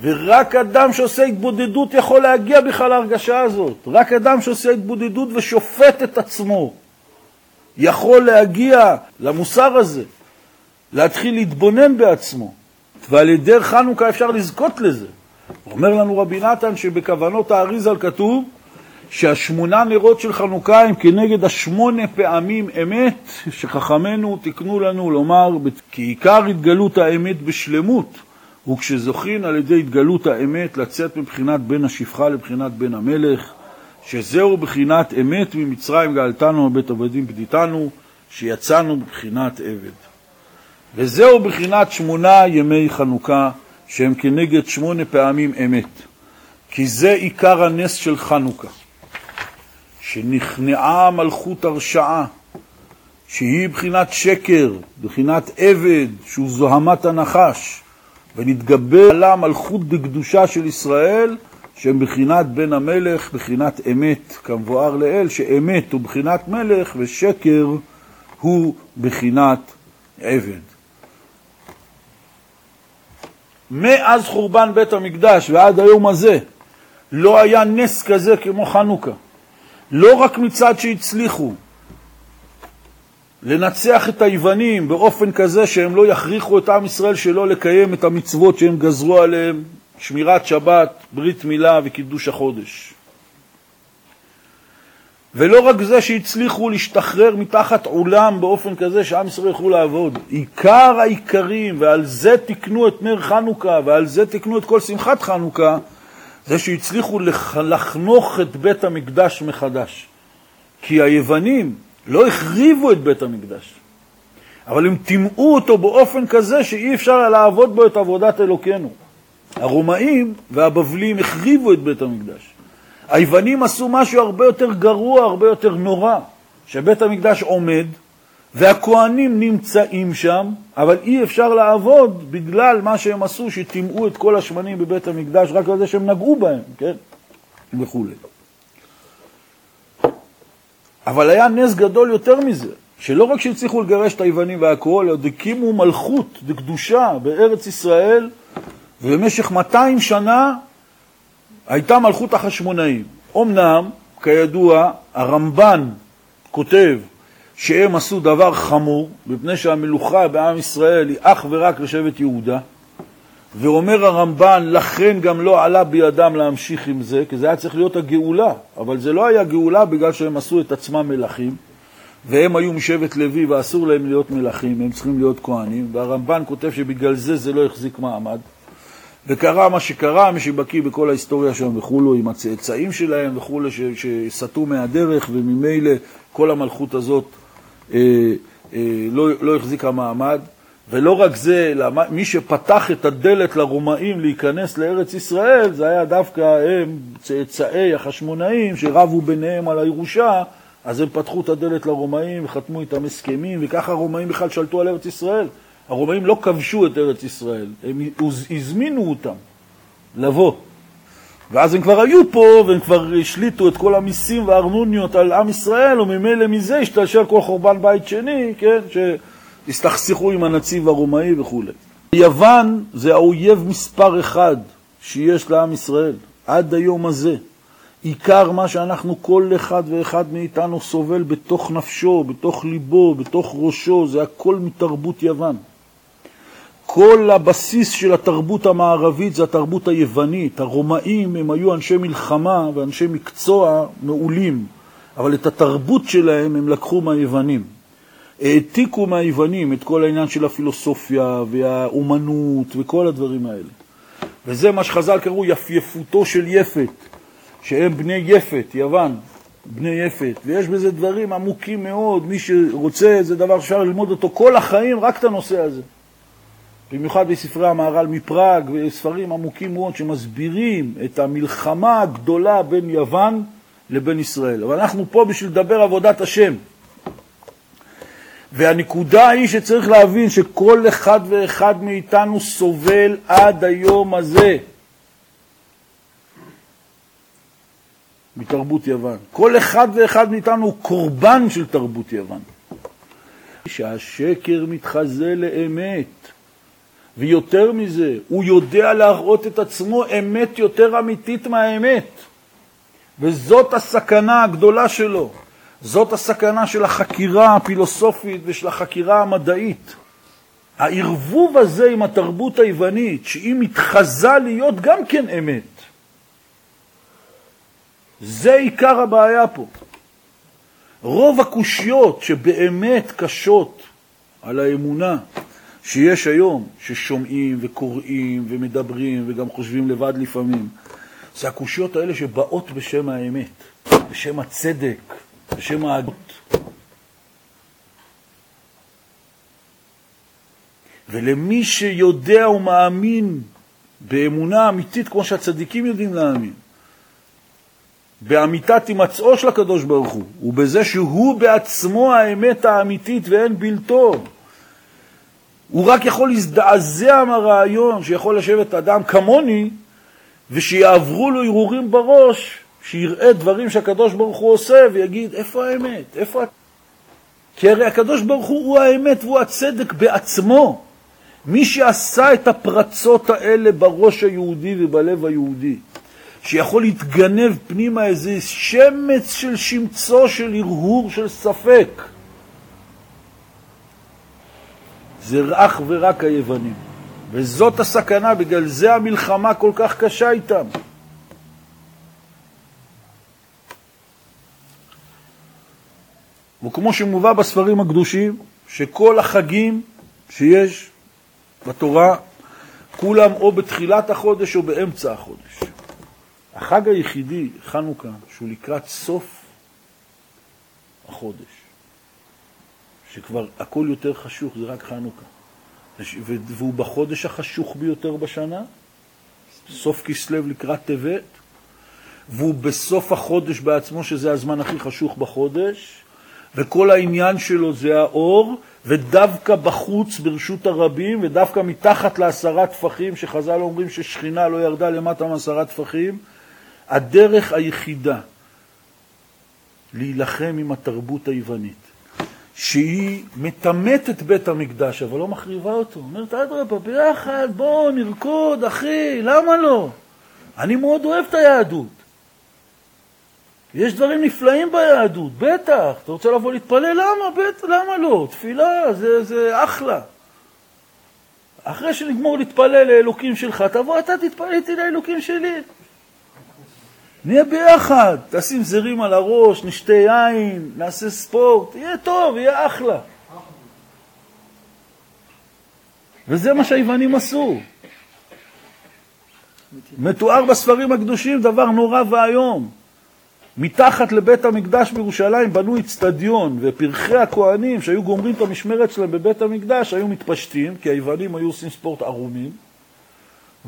ורק אדם שעושה התבודדות יכול להגיע בכלל להרגשה הזאת. רק אדם שעושה התבודדות ושופט את עצמו יכול להגיע למוסר הזה, להתחיל להתבונן בעצמו. ועל ידי חנוכה אפשר לזכות לזה. אומר לנו רבי נתן שבכוונות האריזל כתוב שהשמונה נרות של חנוכה הם כנגד השמונה פעמים אמת שחכמינו תיקנו לנו לומר כי עיקר התגלות האמת בשלמות וכשזוכין על ידי התגלות האמת לצאת מבחינת בן השפחה לבחינת בן המלך שזהו בחינת אמת ממצרים גאלתנו מבית עבדים פדיתנו שיצאנו מבחינת עבד. וזהו בחינת שמונה ימי חנוכה שהם כנגד שמונה פעמים אמת כי זה עיקר הנס של חנוכה שנכנעה מלכות הרשעה, שהיא בחינת שקר, בחינת עבד, שהוא זוהמת הנחש, ונתגבר עלה מלכות דקדושה של ישראל, שהם בחינת בן המלך, בחינת אמת, כמבואר לאל, שאמת הוא בחינת מלך ושקר הוא בחינת עבד. מאז חורבן בית המקדש ועד היום הזה לא היה נס כזה כמו חנוכה. לא רק מצד שהצליחו לנצח את היוונים באופן כזה שהם לא יכריחו את עם ישראל שלא לקיים את המצוות שהם גזרו עליהם, שמירת שבת, ברית מילה וקידוש החודש. ולא רק זה שהצליחו להשתחרר מתחת עולם באופן כזה שעם ישראל יוכלו לעבוד. עיקר העיקרים, ועל זה תקנו את נר חנוכה, ועל זה תקנו את כל שמחת חנוכה, זה שהצליחו לחנוך את בית המקדש מחדש. כי היוונים לא החריבו את בית המקדש, אבל הם טימאו אותו באופן כזה שאי אפשר לעבוד בו את עבודת אלוקינו. הרומאים והבבלים החריבו את בית המקדש. היוונים עשו משהו הרבה יותר גרוע, הרבה יותר נורא, שבית המקדש עומד, והכוהנים נמצאים שם, אבל אי אפשר לעבוד בגלל מה שהם עשו, שטימאו את כל השמנים בבית המקדש רק על זה שהם נגעו בהם, כן? וכולי. אבל היה נס גדול יותר מזה, שלא רק שהצליחו לגרש את היוונים והכול, עוד הקימו מלכות דקדושה בארץ ישראל, ובמשך 200 שנה הייתה מלכות החשמונאים. אמנם, כידוע, הרמב"ן כותב שהם עשו דבר חמור, מפני שהמלוכה בעם ישראל היא אך ורק לשבט יהודה, ואומר הרמב"ן, לכן גם לא עלה בידם להמשיך עם זה, כי זה היה צריך להיות הגאולה, אבל זה לא היה גאולה בגלל שהם עשו את עצמם מלכים, והם היו משבט לוי ואסור להם להיות מלכים, הם צריכים להיות כהנים, והרמב"ן כותב שבגלל זה זה לא החזיק מעמד. וקרה מה שקרה, מי שבקיא בכל ההיסטוריה שם וכולו, עם הצאצאים שלהם וכולו, שסטו מהדרך, וממילא כל המלכות הזאת לא, לא החזיקה מעמד, ולא רק זה, מי שפתח את הדלת לרומאים להיכנס לארץ ישראל, זה היה דווקא הם, צאצאי החשמונאים, שרבו ביניהם על הירושה, אז הם פתחו את הדלת לרומאים וחתמו איתם הסכמים, וככה הרומאים בכלל שלטו על ארץ ישראל. הרומאים לא כבשו את ארץ ישראל, הם הזמינו אותם לבוא. ואז הם כבר היו פה, והם כבר השליטו את כל המיסים והארנוניות על עם ישראל, וממילא מזה השתלשל כל חורבן בית שני, כן, שהסתכסכו עם הנציב הרומאי וכו'. יוון זה האויב מספר אחד שיש לעם ישראל, עד היום הזה. עיקר מה שאנחנו, כל אחד ואחד מאיתנו סובל בתוך נפשו, בתוך ליבו, בתוך ראשו, זה הכל מתרבות יוון. כל הבסיס של התרבות המערבית זה התרבות היוונית. הרומאים הם היו אנשי מלחמה ואנשי מקצוע מעולים, אבל את התרבות שלהם הם לקחו מהיוונים. העתיקו מהיוונים את כל העניין של הפילוסופיה והאומנות וכל הדברים האלה. וזה מה שחז"ל קראו יפייפותו של יפת, שהם בני יפת, יוון, בני יפת, ויש בזה דברים עמוקים מאוד, מי שרוצה, זה דבר שאפשר ללמוד אותו כל החיים, רק את הנושא הזה. במיוחד בספרי המהר"ל מפראג וספרים עמוקים מאוד שמסבירים את המלחמה הגדולה בין יוון לבין ישראל. אבל אנחנו פה בשביל לדבר עבודת השם. והנקודה היא שצריך להבין שכל אחד ואחד מאיתנו סובל עד היום הזה מתרבות יוון. כל אחד ואחד מאיתנו הוא קורבן של תרבות יוון. שהשקר מתחזה לאמת, ויותר מזה, הוא יודע להראות את עצמו אמת יותר אמיתית מהאמת. וזאת הסכנה הגדולה שלו. זאת הסכנה של החקירה הפילוסופית ושל החקירה המדעית. הערבוב הזה עם התרבות היוונית, שהיא מתחזה להיות גם כן אמת, זה עיקר הבעיה פה. רוב הקושיות שבאמת קשות על האמונה שיש היום, ששומעים וקוראים ומדברים וגם חושבים לבד לפעמים, זה הקושיות האלה שבאות בשם האמת, בשם הצדק, בשם ההגות. ולמי שיודע ומאמין באמונה אמיתית כמו שהצדיקים יודעים להאמין, באמיתת הימצאו של הקדוש ברוך הוא, ובזה שהוא בעצמו האמת האמיתית ואין בלתו. הוא רק יכול להזדעזע מהרעיון שיכול לשבת אדם כמוני ושיעברו לו הרהורים בראש, שיראה דברים שהקדוש ברוך הוא עושה ויגיד, איפה האמת? איפה... כי הרי הקדוש ברוך הוא הוא האמת והוא הצדק בעצמו. מי שעשה את הפרצות האלה בראש היהודי ובלב היהודי, שיכול להתגנב פנימה איזה שמץ של שמצו של הרהור של ספק, זה אך ורק היוונים. וזאת הסכנה, בגלל זה המלחמה כל כך קשה איתם. וכמו שמובא בספרים הקדושים, שכל החגים שיש בתורה, כולם או בתחילת החודש או באמצע החודש. החג היחידי, חנוכה, שהוא לקראת סוף החודש, שכבר הכל יותר חשוך, זה רק חנוכה. והוא בחודש החשוך ביותר בשנה, סוף כסלו לקראת טבת, והוא בסוף החודש בעצמו, שזה הזמן הכי חשוך בחודש, וכל העניין שלו זה האור, ודווקא בחוץ ברשות הרבים, ודווקא מתחת לעשרה טפחים, שחז"ל אומרים ששכינה לא ירדה למטה מעשרה טפחים, הדרך היחידה להילחם עם התרבות היוונית, שהיא מטמאת את בית המקדש, אבל לא מחריבה אותו. אומרת, אדרבה, ביחד, בואו נרקוד, אחי, למה לא? אני מאוד אוהב את היהדות. יש דברים נפלאים ביהדות, בטח. אתה רוצה לבוא להתפלל? למה? בטח, למה לא? תפילה, זה, זה אחלה. אחרי שנגמור להתפלל לאלוקים שלך, תבוא אתה תתפלל איתי לאלוקים שלי. נהיה ביחד, תשים זרים על הראש, נשתה יין, נעשה ספורט, יהיה טוב, יהיה אחלה. וזה מה שהיוונים עשו. מתואר בספרים הקדושים דבר נורא ואיום. מתחת לבית המקדש בירושלים בנו אצטדיון, ופרחי הכוהנים שהיו גומרים את המשמרת שלהם בבית המקדש היו מתפשטים, כי היוונים היו עושים ספורט ערומים,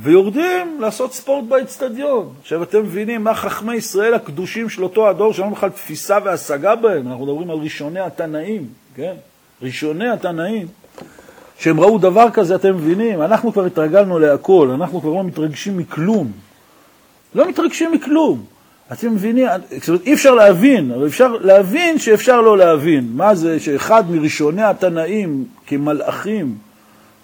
ויורדים לעשות ספורט באצטדיון. עכשיו אתם מבינים מה חכמי ישראל הקדושים של אותו הדור, שאין בכלל תפיסה והשגה בהם, אנחנו מדברים על ראשוני התנאים, כן? ראשוני התנאים, שהם ראו דבר כזה, אתם מבינים? אנחנו כבר התרגלנו להכל, אנחנו כבר לא מתרגשים מכלום. לא מתרגשים מכלום. אתם מבינים? זאת אומרת, אי אפשר להבין, אבל אפשר להבין שאפשר לא להבין. מה זה שאחד מראשוני התנאים כמלאכים,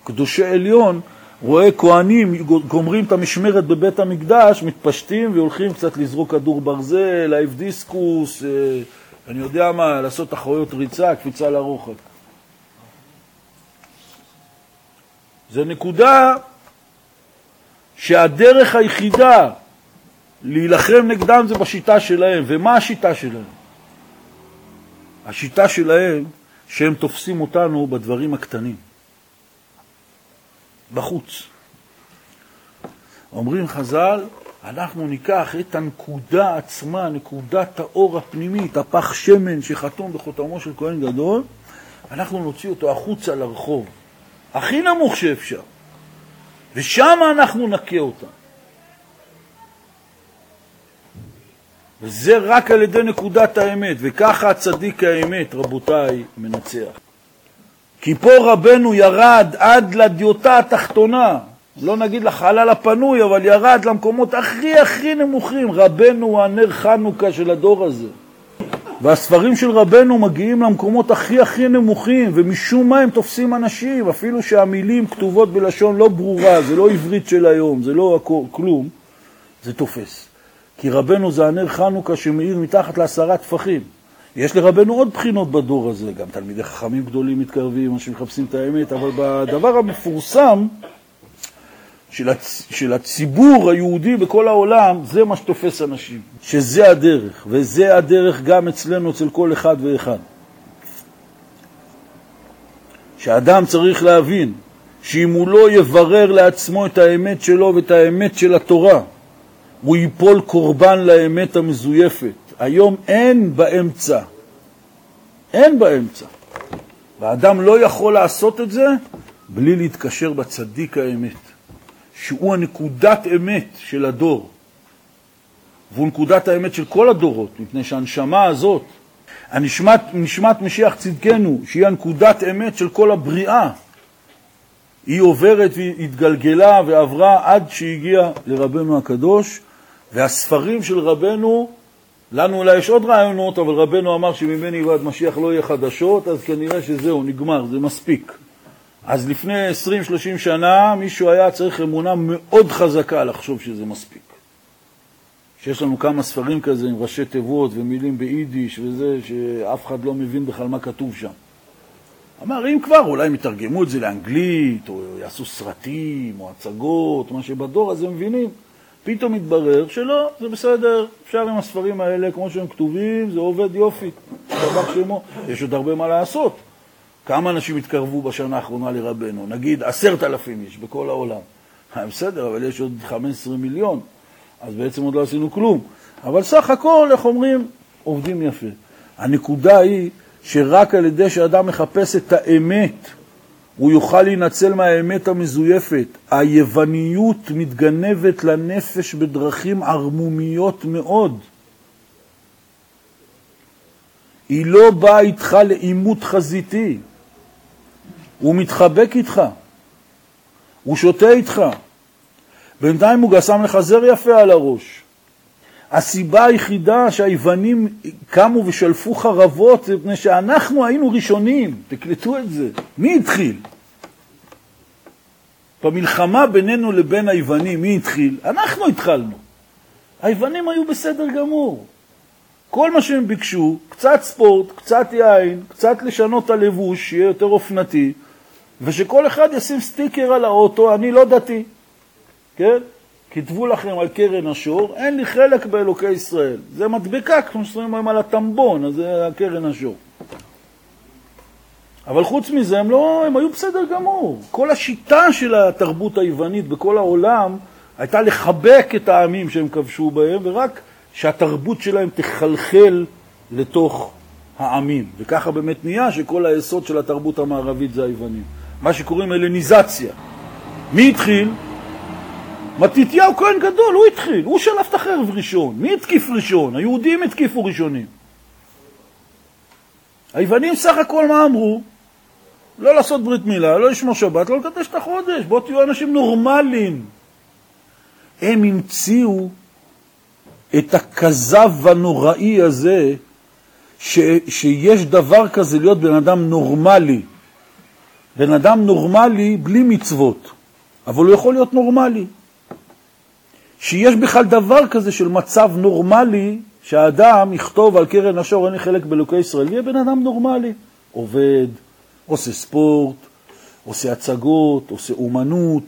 קדושי עליון, רואה כהנים גומרים את המשמרת בבית המקדש, מתפשטים והולכים קצת לזרוק כדור ברזל, להעיף דיסקוס, אה, אני יודע מה, לעשות תחרויות ריצה, קפיצה לרוחב. זה נקודה שהדרך היחידה להילחם נגדם זה בשיטה שלהם. ומה השיטה שלהם? השיטה שלהם שהם תופסים אותנו בדברים הקטנים. בחוץ. אומרים חז"ל, אנחנו ניקח את הנקודה עצמה, נקודת האור הפנימית, הפח שמן שחתום בחותמו של כהן גדול, אנחנו נוציא אותו החוצה לרחוב, הכי נמוך שאפשר, ושם אנחנו נכה אותה. וזה רק על ידי נקודת האמת, וככה הצדיק האמת, רבותיי, מנצח. כי פה רבנו ירד עד לדיוטה התחתונה, לא נגיד לחלל הפנוי, אבל ירד למקומות הכי הכי נמוכים. רבנו הוא הנר חנוכה של הדור הזה. והספרים של רבנו מגיעים למקומות הכי הכי נמוכים, ומשום מה הם תופסים אנשים, אפילו שהמילים כתובות בלשון לא ברורה, זה לא עברית של היום, זה לא כלום, זה תופס. כי רבנו זה הנר חנוכה שמאיר מתחת לעשרה טפחים. יש לרבנו עוד בחינות בדור הזה, גם תלמידי חכמים גדולים מתקרבים, אנשים מחפשים את האמת, אבל בדבר המפורסם של, הצ... של הציבור היהודי בכל העולם, זה מה שתופס אנשים, שזה הדרך, וזה הדרך גם אצלנו, אצל כל אחד ואחד. שאדם צריך להבין שאם הוא לא יברר לעצמו את האמת שלו ואת האמת של התורה, הוא ייפול קורבן לאמת המזויפת. היום אין באמצע. אין באמצע. והאדם לא יכול לעשות את זה בלי להתקשר בצדיק האמת, שהוא הנקודת אמת של הדור, והוא נקודת האמת של כל הדורות, מפני שהנשמה הזאת, הנשמת, נשמת משיח צדקנו, שהיא הנקודת אמת של כל הבריאה, היא עוברת והתגלגלה ועברה עד שהגיעה לרבנו הקדוש, והספרים של רבנו, לנו אולי יש עוד רעיונות, אבל רבנו אמר שממני ועד משיח לא יהיה חדשות, אז כנראה שזהו, נגמר, זה מספיק. אז לפני 20-30 שנה מישהו היה צריך אמונה מאוד חזקה לחשוב שזה מספיק. שיש לנו כמה ספרים כזה עם ראשי תיבות ומילים ביידיש וזה, שאף אחד לא מבין בכלל מה כתוב שם. אמר, אם כבר, אולי הם יתרגמו את זה לאנגלית, או יעשו סרטים, או הצגות, מה שבדור הזה מבינים. פתאום מתברר שלא, זה בסדר, אפשר עם הספרים האלה, כמו שהם כתובים, זה עובד יופי, דבר שמו. יש עוד הרבה מה לעשות. כמה אנשים התקרבו בשנה האחרונה לרבנו? נגיד עשרת אלפים איש בכל העולם. אה, בסדר, אבל יש עוד 15 מיליון, אז בעצם עוד לא עשינו כלום. אבל סך הכל, איך אומרים, עובדים יפה. הנקודה היא שרק על ידי שאדם מחפש את האמת, הוא יוכל להינצל מהאמת המזויפת. היווניות מתגנבת לנפש בדרכים ערמומיות מאוד. היא לא באה איתך לעימות חזיתי. הוא מתחבק איתך, הוא שותה איתך. בינתיים הוא שם לך זר יפה על הראש. הסיבה היחידה שהיוונים קמו ושלפו חרבות זה מפני שאנחנו היינו ראשונים, תקלטו את זה. מי התחיל? במלחמה בינינו לבין היוונים, מי התחיל? אנחנו התחלנו. היוונים היו בסדר גמור. כל מה שהם ביקשו, קצת ספורט, קצת יין, קצת לשנות את הלבוש, שיהיה יותר אופנתי, ושכל אחד ישים סטיקר על האוטו, אני לא דתי, כן? כתבו לכם על קרן השור, אין לי חלק באלוקי ישראל. זה מדבקה, כמו ששמים היום על הטמבון, אז זה קרן השור. אבל חוץ מזה, הם, לא, הם היו בסדר גמור. כל השיטה של התרבות היוונית בכל העולם הייתה לחבק את העמים שהם כבשו בהם, ורק שהתרבות שלהם תחלחל לתוך העמים. וככה באמת נהיה שכל היסוד של התרבות המערבית זה היוונים. מה שקוראים הלניזציה. מי התחיל? מתתיהו כהן גדול, הוא התחיל, הוא שלף את החרב ראשון. מי התקיף ראשון? היהודים התקיפו ראשונים. היוונים סך הכל מה אמרו? לא לעשות ברית מילה, לא לשמור שבת, לא לקדש את החודש, בואו תהיו אנשים נורמליים. הם המציאו את הכזב הנוראי הזה, ש, שיש דבר כזה להיות בן אדם נורמלי. בן אדם נורמלי בלי מצוות, אבל הוא יכול להיות נורמלי. שיש בכלל דבר כזה של מצב נורמלי, שהאדם יכתוב על קרן השור, אין לי חלק באלוקי ישראל, יהיה בן אדם נורמלי. עובד, עושה ספורט, עושה הצגות, עושה אומנות,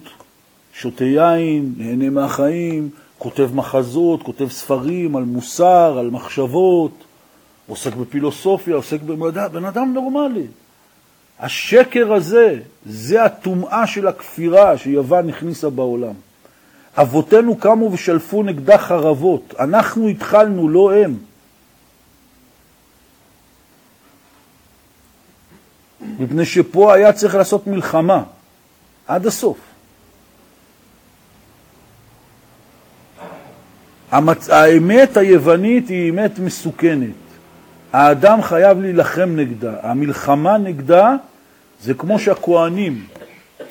שותה יין, נהנה מהחיים, כותב מחזות, כותב ספרים על מוסר, על מחשבות, עוסק בפילוסופיה, עוסק במדע, בן אדם נורמלי. השקר הזה, זה הטומאה של הכפירה שיוון הכניסה בעולם. אבותינו קמו ושלפו נגדה חרבות. אנחנו התחלנו, לא הם. מפני שפה היה צריך לעשות מלחמה עד הסוף. המצ... האמת היוונית היא אמת מסוכנת. האדם חייב להילחם נגדה. המלחמה נגדה זה כמו שהכוהנים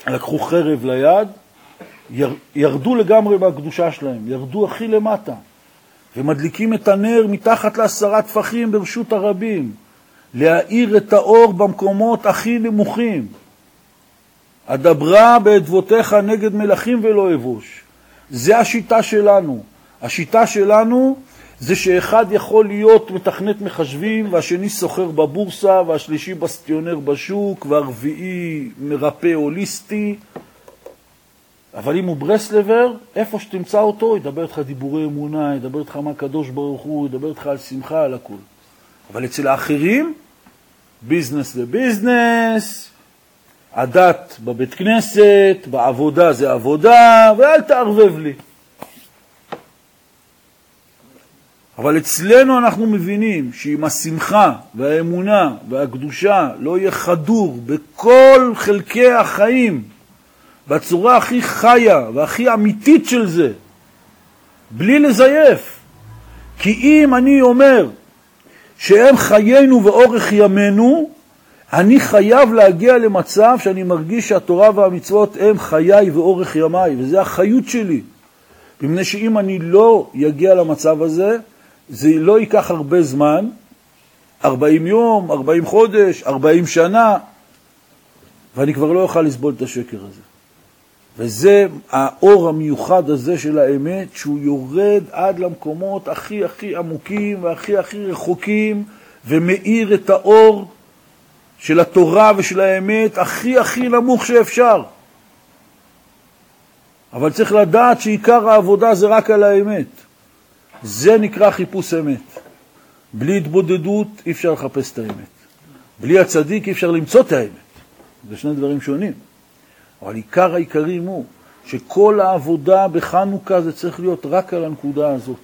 לקחו חרב ליד, ירדו לגמרי מהקדושה שלהם, ירדו הכי למטה, ומדליקים את הנר מתחת לעשרה טפחים ברשות הרבים, להאיר את האור במקומות הכי נמוכים. אדברה באדבותיך נגד מלכים ולא אבוש. זה השיטה שלנו. השיטה שלנו זה שאחד יכול להיות מתכנת מחשבים, והשני סוחר בבורסה, והשלישי בסטיונר בשוק, והרביעי מרפא הוליסטי. אבל אם הוא ברסלבר, איפה שתמצא אותו, ידבר איתך דיבורי אמונה, ידבר איתך מה הקדוש ברוך הוא, ידבר איתך על שמחה, על הכול. אבל אצל האחרים, ביזנס זה ביזנס, הדת בבית כנסת, בעבודה זה עבודה, ואל תערבב לי. אבל אצלנו אנחנו מבינים שאם השמחה והאמונה והקדושה לא יהיה חדור בכל חלקי החיים, בצורה הכי חיה והכי אמיתית של זה, בלי לזייף. כי אם אני אומר שהם חיינו ואורך ימינו, אני חייב להגיע למצב שאני מרגיש שהתורה והמצוות הם חיי ואורך ימיי, וזה החיות שלי. מפני שאם אני לא אגיע למצב הזה, זה לא ייקח הרבה זמן, 40 יום, 40 חודש, 40 שנה, ואני כבר לא אוכל לסבול את השקר הזה. וזה האור המיוחד הזה של האמת, שהוא יורד עד למקומות הכי הכי עמוקים והכי הכי רחוקים, ומאיר את האור של התורה ושל האמת הכי הכי נמוך שאפשר. אבל צריך לדעת שעיקר העבודה זה רק על האמת. זה נקרא חיפוש אמת. בלי התבודדות אי אפשר לחפש את האמת. בלי הצדיק אי אפשר למצוא את האמת. זה שני דברים שונים. אבל עיקר העיקרים הוא שכל העבודה בחנוכה זה צריך להיות רק על הנקודה הזאת.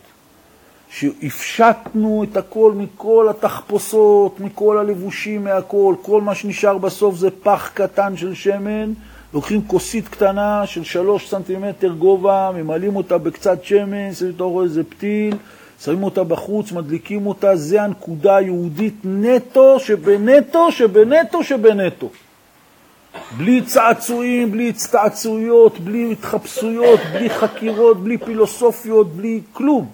שהפשטנו את הכל מכל התחפושות, מכל הלבושים, מהכל, כל מה שנשאר בסוף זה פח קטן של שמן, לוקחים כוסית קטנה של שלוש סנטימטר גובה, ממלאים אותה בקצת שמן, שמים אותה איזה פתיל, שמים אותה בחוץ, מדליקים אותה, זה הנקודה היהודית נטו שבנטו שבנטו שבנטו. בלי צעצועים, בלי הצטעצויות, בלי התחפשויות, בלי חקירות, בלי פילוסופיות, בלי כלום.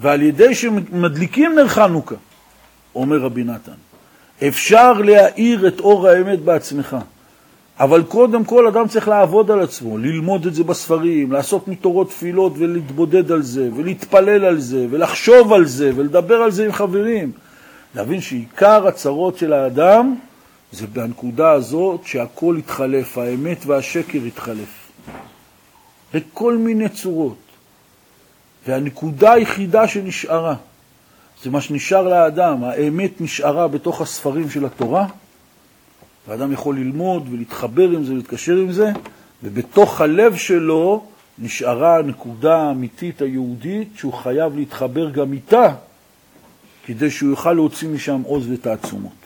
ועל ידי שמדליקים נר חנוכה, אומר רבי נתן, אפשר להאיר את אור האמת בעצמך. אבל קודם כל אדם צריך לעבוד על עצמו, ללמוד את זה בספרים, לעשות מתורות תפילות ולהתבודד על זה, ולהתפלל על זה, ולחשוב על זה, ולדבר על זה עם חברים. להבין שעיקר הצרות של האדם זה בנקודה הזאת שהכל יתחלף, האמת והשקר יתחלף. בכל מיני צורות. והנקודה היחידה שנשארה, זה מה שנשאר לאדם, האמת נשארה בתוך הספרים של התורה, ואדם יכול ללמוד ולהתחבר עם זה ולהתקשר עם זה, ובתוך הלב שלו נשארה הנקודה האמיתית היהודית שהוא חייב להתחבר גם איתה, כדי שהוא יוכל להוציא משם עוז ותעצומות.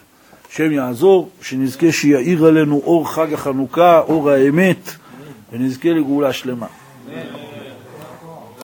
השם יעזור, שנזכה שיאיר עלינו אור חג החנוכה, אור האמת, ונזכה לגאולה שלמה.